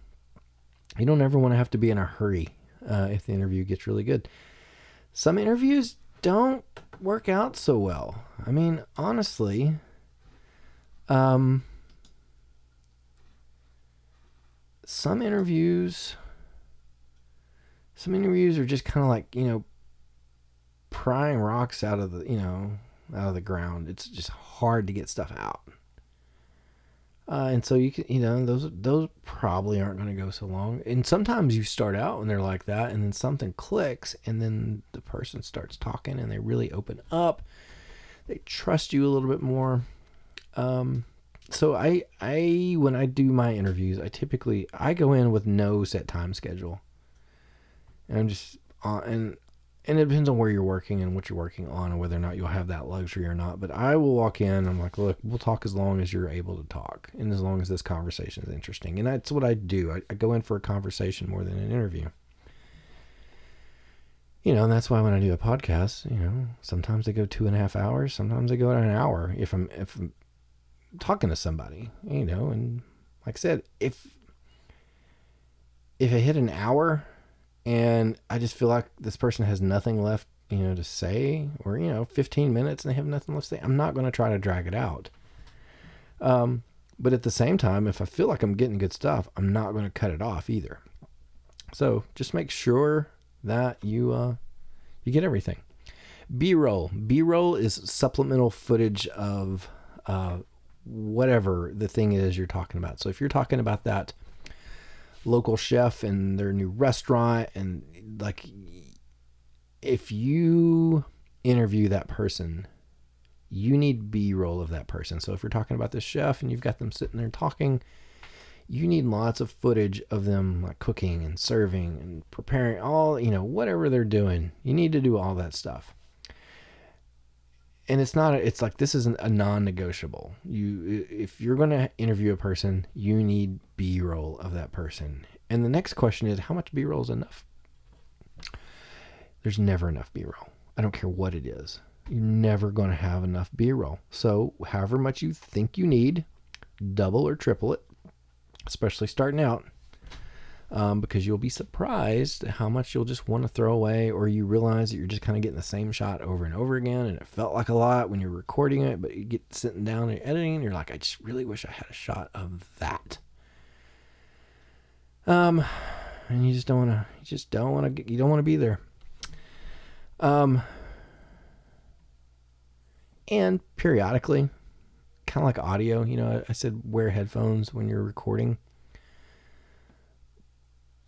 You don't ever want to have to be in a hurry uh, if the interview gets really good. Some interviews don't work out so well. I mean, honestly, um, some interviews, some interviews are just kind of like you know, prying rocks out of the you know out of the ground. It's just hard to get stuff out. Uh, and so you can, you know, those those probably aren't going to go so long. And sometimes you start out and they're like that, and then something clicks, and then the person starts talking, and they really open up. They trust you a little bit more. Um, so I I when I do my interviews, I typically I go in with no set time schedule, and I'm just on and and it depends on where you're working and what you're working on and whether or not you'll have that luxury or not. But I will walk in. I'm like, look, we'll talk as long as you're able to talk, and as long as this conversation is interesting. And that's what I do. I, I go in for a conversation more than an interview. You know, and that's why when I do a podcast, you know, sometimes they go two and a half hours, sometimes they go an hour. If I'm if I'm talking to somebody, you know, and like I said, if if I hit an hour and I just feel like this person has nothing left, you know, to say, or you know, 15 minutes and they have nothing left to say, I'm not going to try to drag it out. Um, but at the same time, if I feel like I'm getting good stuff, I'm not going to cut it off either. So just make sure that you uh, you get everything. B-roll. B-roll is supplemental footage of uh, whatever the thing is you're talking about. So if you're talking about that local chef and their new restaurant and like if you interview that person you need b-roll of that person. So if you're talking about this chef and you've got them sitting there talking you need lots of footage of them like cooking and serving and preparing all you know whatever they're doing. You need to do all that stuff and it's not it's like this isn't a non-negotiable. You if you're going to interview a person you need b-roll of that person. And the next question is how much b-roll is enough? There's never enough b-roll. I don't care what it is. You're never going to have enough b-roll. So however much you think you need double or triple it especially starting out um, because you'll be surprised how much you'll just want to throw away, or you realize that you're just kind of getting the same shot over and over again, and it felt like a lot when you're recording it, but you get sitting down and editing, and you're like, I just really wish I had a shot of that. Um, and you just don't want to, you just don't want to, you don't want to be there. Um, and periodically, kind of like audio, you know, I said wear headphones when you're recording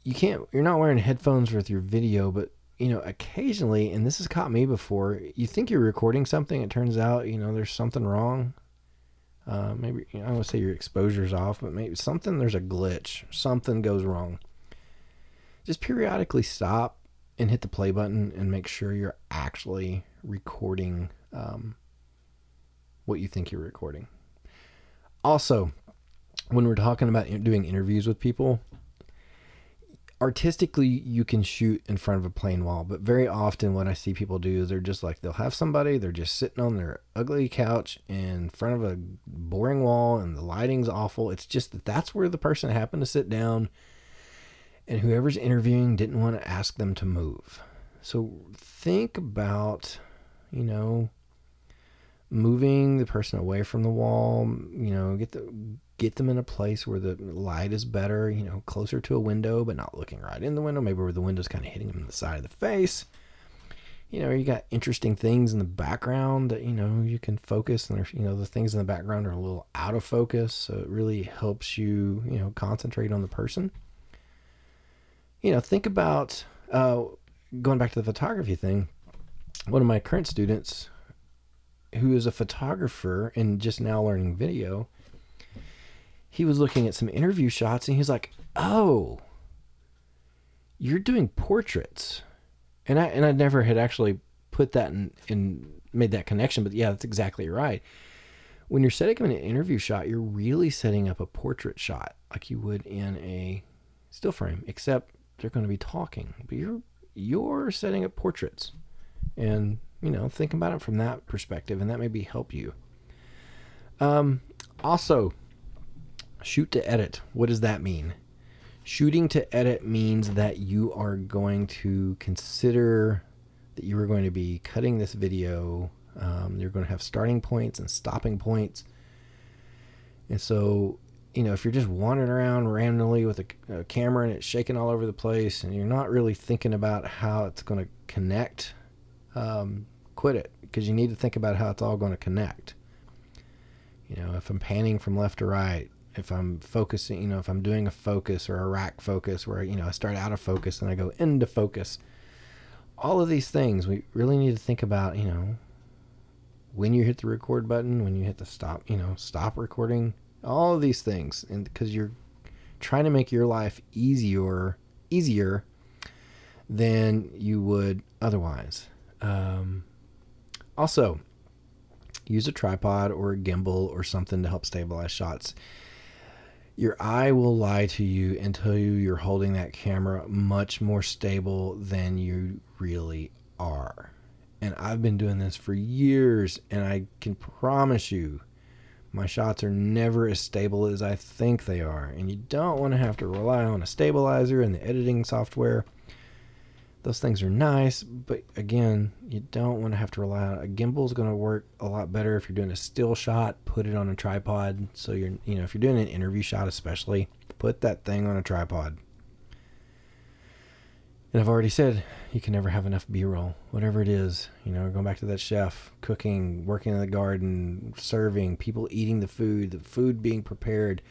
you can't you're not wearing headphones with your video but you know occasionally and this has caught me before you think you're recording something it turns out you know there's something wrong. Uh, maybe you know, i don't say your exposure's off but maybe something there's a glitch something goes wrong. Just periodically stop and hit the play button and make sure you're actually recording um, what you think you're recording. Also when we're talking about doing interviews with people artistically you can shoot in front of a plain wall but very often what i see people do is they're just like they'll have somebody they're just sitting on their ugly couch in front of a boring wall and the lighting's awful. It's just that that's where the person happened to sit down and whoever's interviewing didn't want to ask them to move. So think about you know moving the person away from the wall you know get the get them in a place where the light is better, you know, closer to a window, but not looking right in the window, maybe where the window's kind of hitting them in the side of the face. You know, you got interesting things in the background that, you know, you can focus and there's, you know, the things in the background are a little out of focus. So it really helps you, you know, concentrate on the person. You know, think about uh, going back to the photography thing. One of my current students, who is a photographer and just now learning video, he was looking at some interview shots and he's like, "Oh, you're doing portraits," and I and I never had actually put that in, in made that connection, but yeah, that's exactly right. When you're setting up an interview shot, you're really setting up a portrait shot like you would in a still frame, except they're going to be talking. But you're you're setting up portraits, and you know think about it from that perspective, and that maybe help you. Um, also, shoot to edit. What does that mean? Shooting to edit means that you are going to consider that you are going to be cutting this video. Um, you're going to have starting points and stopping points. And so, you know, if you're just wandering around randomly with a, a camera and it's shaking all over the place and you're not really thinking about how it's going to connect, um, quit it because you need to think about how it's all going to connect. You know, if I'm panning from left to right, if I'm focusing, you know, if I'm doing a focus or a rack focus where, you know, I start out of focus and I go into focus, all of these things we really need to think about, you know, when you hit the record button, when you hit the stop, you know, stop recording, all of these things. And because you're trying to make your life easier, easier than you would otherwise. Um, also, use a tripod or a gimbal or something to help stabilize shots your eye will lie to you and tell you you're holding that camera much more stable than you really are. And I've been doing this for years, and I can promise you my shots are never as stable as I think they are. And you don't want to have to rely on a stabilizer and the editing software those things are nice, but again, you don't want to have to rely on a gimbal is going to work a lot better if you're doing a still shot. Put it on a tripod. So you're, you know, if you're doing an interview shot, especially, put that thing on a tripod. And I've already said you can never have enough B-roll, whatever it is. You know, going back to that chef, cooking, working in the garden, serving, people eating the food, the food being prepared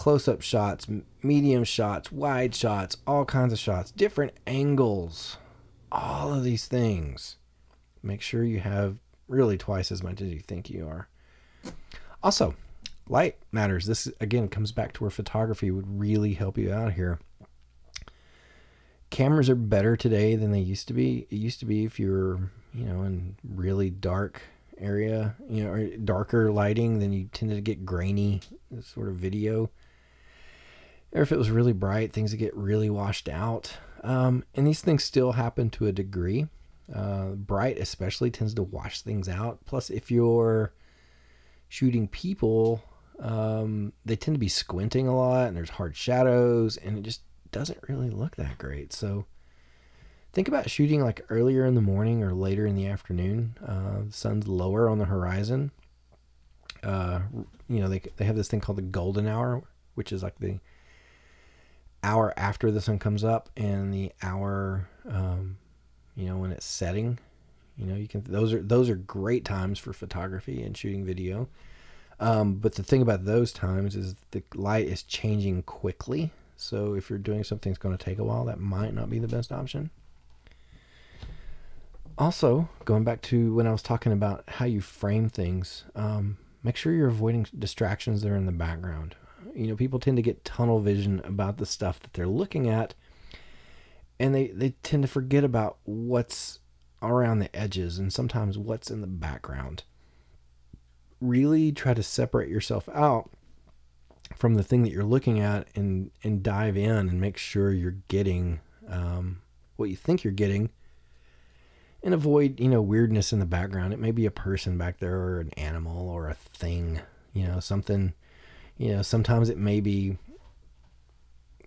close up shots, medium shots, wide shots, all kinds of shots, different angles, all of these things. Make sure you have really twice as much as you think you are. Also, light matters. This again comes back to where photography would really help you out here. Cameras are better today than they used to be. It used to be if you're, you know, in really dark area, you know, darker lighting, then you tended to get grainy sort of video or if it was really bright, things would get really washed out. Um, and these things still happen to a degree. Uh, bright, especially, tends to wash things out. Plus, if you're shooting people, um, they tend to be squinting a lot, and there's hard shadows, and it just doesn't really look that great. So, think about shooting like earlier in the morning or later in the afternoon. Uh, the sun's lower on the horizon. Uh, you know, they, they have this thing called the golden hour, which is like the hour after the sun comes up and the hour um, you know when it's setting you know you can those are those are great times for photography and shooting video. Um, but the thing about those times is the light is changing quickly. So if you're doing something that's going to take a while that might not be the best option. Also going back to when i was talking about how you frame things um, make sure you're avoiding distractions that are in the background you know, people tend to get tunnel vision about the stuff that they're looking at, and they they tend to forget about what's around the edges and sometimes what's in the background. Really try to separate yourself out from the thing that you're looking at and and dive in and make sure you're getting um, what you think you're getting and avoid you know weirdness in the background it may be a person back there or an animal or a thing you know something you know, sometimes it may be,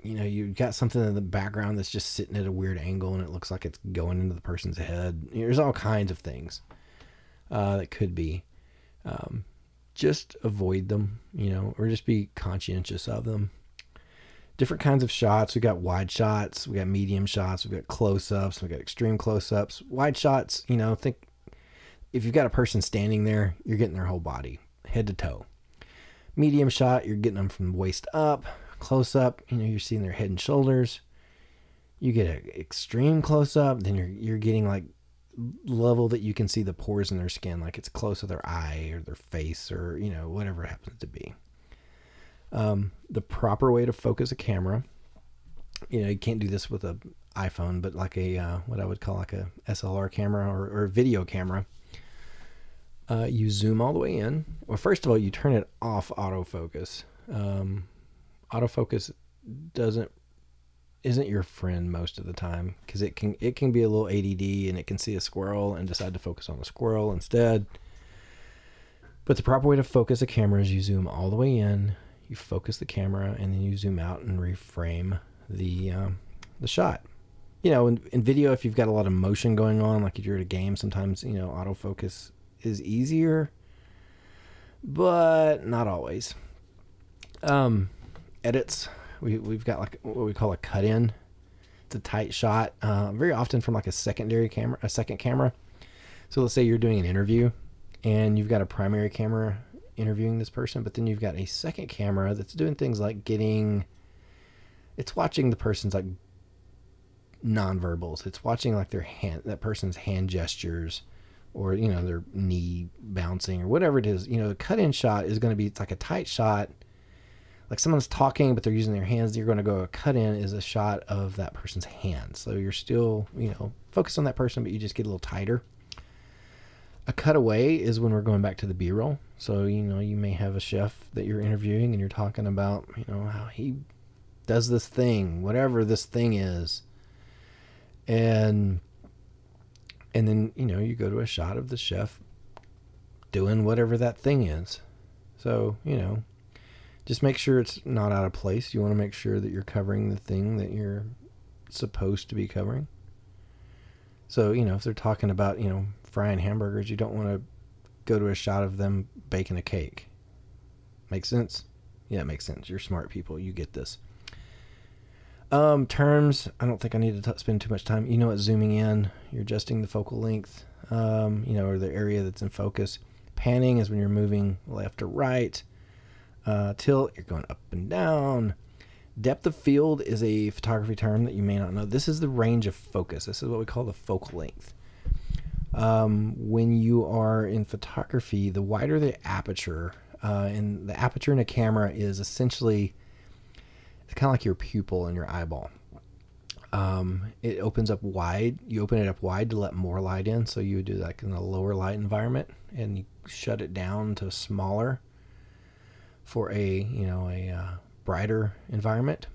you know, you've got something in the background that's just sitting at a weird angle and it looks like it's going into the person's head. There's all kinds of things uh, that could be. Um, just avoid them, you know, or just be conscientious of them. Different kinds of shots. We've got wide shots, we got medium shots, we've got close ups, we've got extreme close ups. Wide shots, you know, think if you've got a person standing there, you're getting their whole body, head to toe. Medium shot, you're getting them from waist up. Close up, you know, you're seeing their head and shoulders. You get an extreme close up, then you're you're getting like level that you can see the pores in their skin, like it's close to their eye or their face or you know whatever it happens to be. Um, the proper way to focus a camera, you know, you can't do this with a iPhone, but like a uh, what I would call like a SLR camera or, or video camera uh, you zoom all the way in. Well, first of all, you turn it off autofocus. Um, autofocus doesn't isn't your friend most of the time because it can it can be a little ADD and it can see a squirrel and decide to focus on the squirrel instead. But the proper way to focus a camera is you zoom all the way in, you focus the camera, and then you zoom out and reframe the um, the shot. You know, in, in video, if you've got a lot of motion going on, like if you're at a game, sometimes you know autofocus is easier, but not always. Um, edits, we we've got like what we call a cut in. It's a tight shot, uh, very often from like a secondary camera, a second camera. So let's say you're doing an interview and you've got a primary camera interviewing this person, but then you've got a second camera that's doing things like getting it's watching the person's like nonverbals. It's watching like their hand that person's hand gestures or you know their knee bouncing or whatever it is. You know, the cut in shot is going to be it's like a tight shot. Like someone's talking, but they're using their hands. You're going to go a cut in is a shot of that person's hands. So you're still, you know, focused on that person, but you just get a little tighter. A cutaway is when we're going back to the B roll. So, you know, you may have a chef that you're interviewing and you're talking about, you know, how he does this thing, whatever this thing is. And and then, you know, you go to a shot of the chef doing whatever that thing is. So, you know, just make sure it's not out of place. You want to make sure that you're covering the thing that you're supposed to be covering. So, you know, if they're talking about, you know, frying hamburgers, you don't want to go to a shot of them baking a cake. Make sense? Yeah, it makes sense. You're smart people. You get this. Um, terms, I don't think I need to t- spend too much time. You know what zooming in, you're adjusting the focal length, um, you know, or the area that's in focus. Panning is when you're moving left or right. Uh, tilt, you're going up and down. Depth of field is a photography term that you may not know. This is the range of focus. This is what we call the focal length um, when you are in photography, the wider the aperture, uh, and the aperture in a camera is essentially it's kind of like your pupil and your eyeball. Um, it opens up wide. You open it up wide to let more light in. So you would do like in a lower light environment, and you shut it down to smaller for a you know a uh, brighter environment.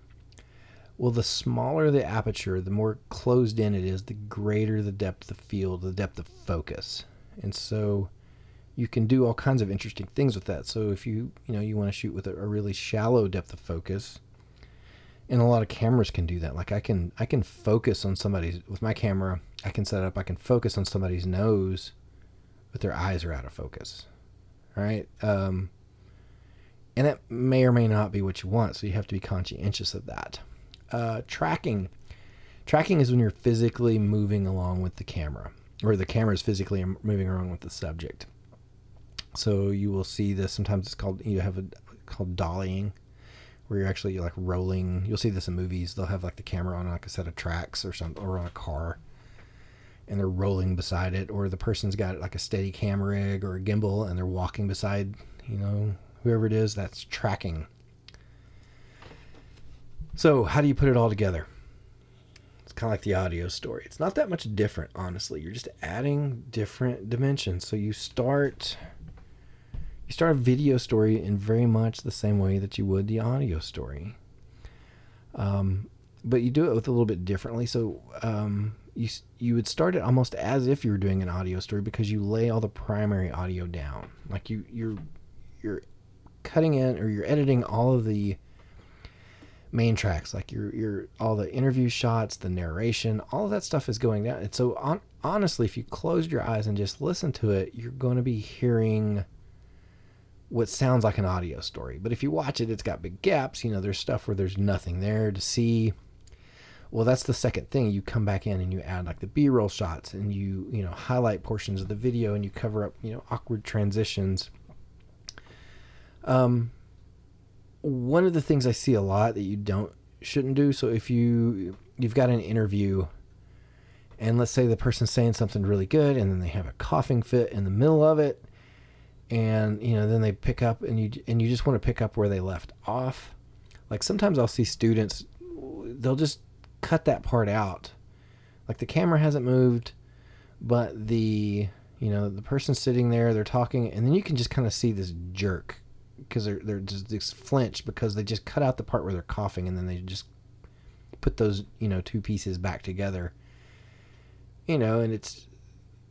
Well, the smaller the aperture, the more closed in it is, the greater the depth of field, the depth of focus. And so you can do all kinds of interesting things with that. So if you, you know, you want to shoot with a, a really shallow depth of focus, and a lot of cameras can do that. Like I can I can focus on somebody's with my camera, I can set up I can focus on somebody's nose, but their eyes are out of focus. All right? Um and that may or may not be what you want, so you have to be conscientious of that uh, tracking. Tracking is when you're physically moving along with the camera, or the camera is physically moving along with the subject. So you will see this. Sometimes it's called you have a called dollying, where you're actually like rolling. You'll see this in movies. They'll have like the camera on like a set of tracks or something, or on a car, and they're rolling beside it. Or the person's got like a steady cam rig or a gimbal, and they're walking beside you know whoever it is. That's tracking. So, how do you put it all together? It's kind of like the audio story. It's not that much different, honestly. You're just adding different dimensions. So you start you start a video story in very much the same way that you would the audio story. Um, but you do it with a little bit differently. So um, you you would start it almost as if you were doing an audio story because you lay all the primary audio down. Like you you're you're cutting in or you're editing all of the main tracks like your your all the interview shots the narration all of that stuff is going down and so on, honestly if you closed your eyes and just listen to it you're going to be hearing what sounds like an audio story. But if you watch it it's got big gaps. You know there's stuff where there's nothing there to see. Well that's the second thing. You come back in and you add like the b-roll shots and you you know highlight portions of the video and you cover up you know awkward transitions. Um one of the things I see a lot that you don't shouldn't do. So if you you've got an interview and let's say the person's saying something really good and then they have a coughing fit in the middle of it and you know then they pick up and you and you just want to pick up where they left off. Like sometimes I'll see students they'll just cut that part out. Like the camera hasn't moved but the you know the person sitting there they're talking and then you can just kind of see this jerk because they're they're just, just flinch because they just cut out the part where they're coughing and then they just put those you know two pieces back together. You know, and it's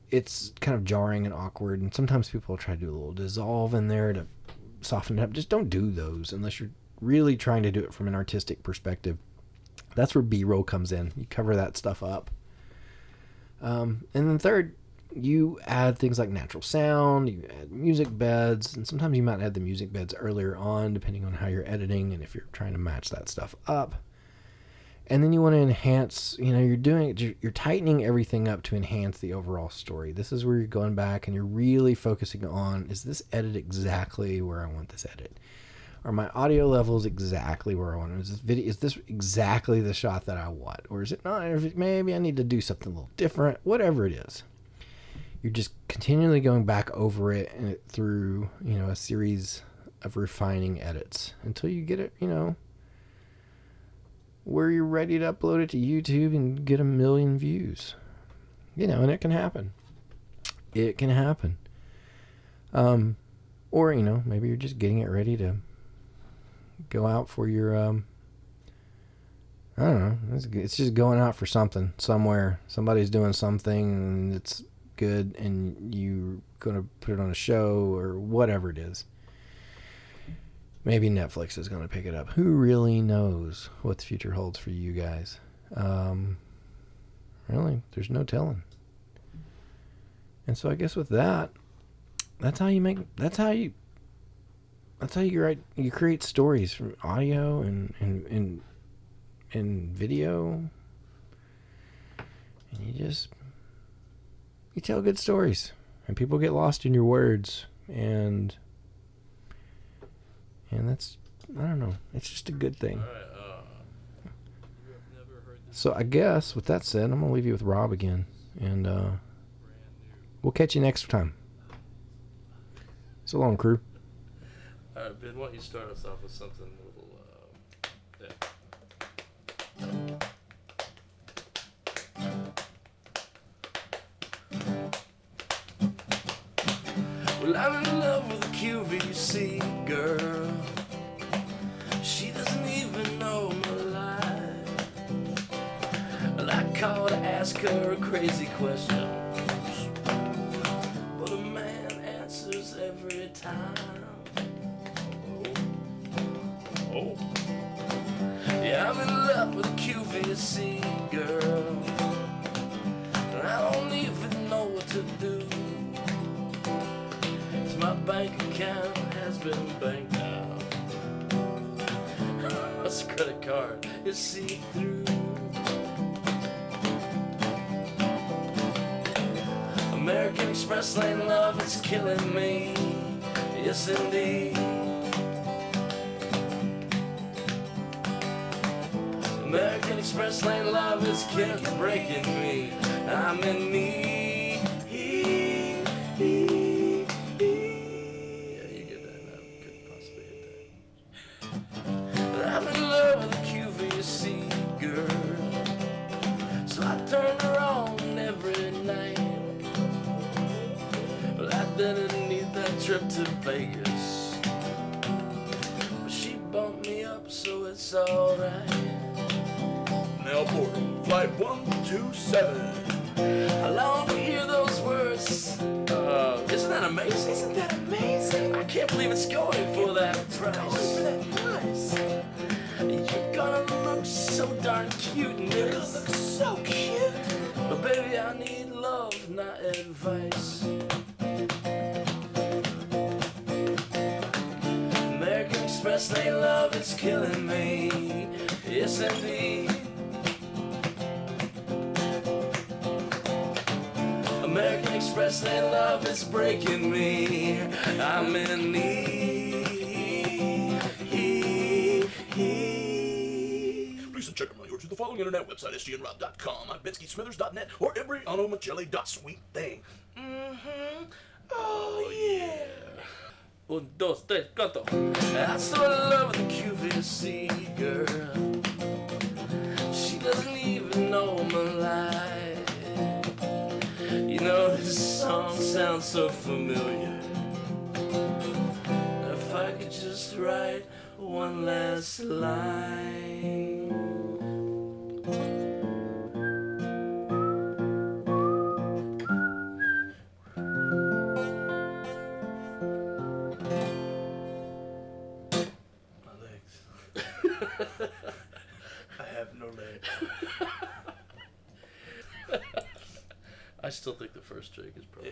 it's kind of jarring and awkward, and sometimes people try to do a little dissolve in there to soften it up. Just don't do those unless you're really trying to do it from an artistic perspective. That's where B roll comes in. You cover that stuff up. Um, and then third, you add things like natural sound, you add music beds, and sometimes you might add the music beds earlier on, depending on how you're editing and if you're trying to match that stuff up. And then you want to enhance, you know, you're doing, you're, tightening everything up to enhance the overall story. This is where you're going back and you're really focusing on is this edit exactly where I want this edit? Are my audio levels exactly where I want? it? Is this video? Is this exactly the shot that I want, or is it not? Maybe I need to do something a little different. Whatever it is, you're just continually going back over it and it through you know a series of refining edits until you get it you know where you're ready to upload it to YouTube and get a million views. You know, and it can happen. It can happen. Um, or you know, maybe you're just getting it ready to go out for your um. I don't know. It's, it's just going out for something somewhere. Somebody's doing something and it's good, and you're gonna put it on a show or whatever it is. Maybe Netflix is gonna pick it up. Who really knows what the future holds for you guys? Um, really, there's no telling. And so I guess with that, that's how you make. That's how you. That's how you write. You create stories from audio and and and and video. And you just you tell good stories, and people get lost in your words, and and that's I don't know. It's just a good thing. So I guess with that said, I'm gonna leave you with Rob again, and uh, we'll catch you next time. So long, crew. All right, Ben, why don't you start us off with something a little, uh, yeah. Well, I'm in love with a QVC girl. She doesn't even know my life. Well, I call to ask her a crazy questions. But a man answers every time. Oh. Yeah, I'm in love with a QVC girl. Bank account has been banked out. My credit card is see through. American Express lane love is killing me. Yes, indeed. American Express lane love is killing, breaking me. I'm in need. 127. I long to hear those words. Uh, isn't that amazing? Isn't that amazing? I can't believe it's going for that price. You're gonna look so darn cute in this. You're gonna look so cute. But baby, I need love, not advice. American Express lane love is killing breaking me. I'm in need. Please check out my or to the following internet website, sgnrob.com, on BenskySmithers.net, or every Michelli thing. Mm-hmm. Oh, yeah. Un, dos, tres, canto. I so in love the QVC girl. She doesn't even know my life. You know, this song sounds so familiar. If I could just write one last line. My legs. I still think the first drink is probably.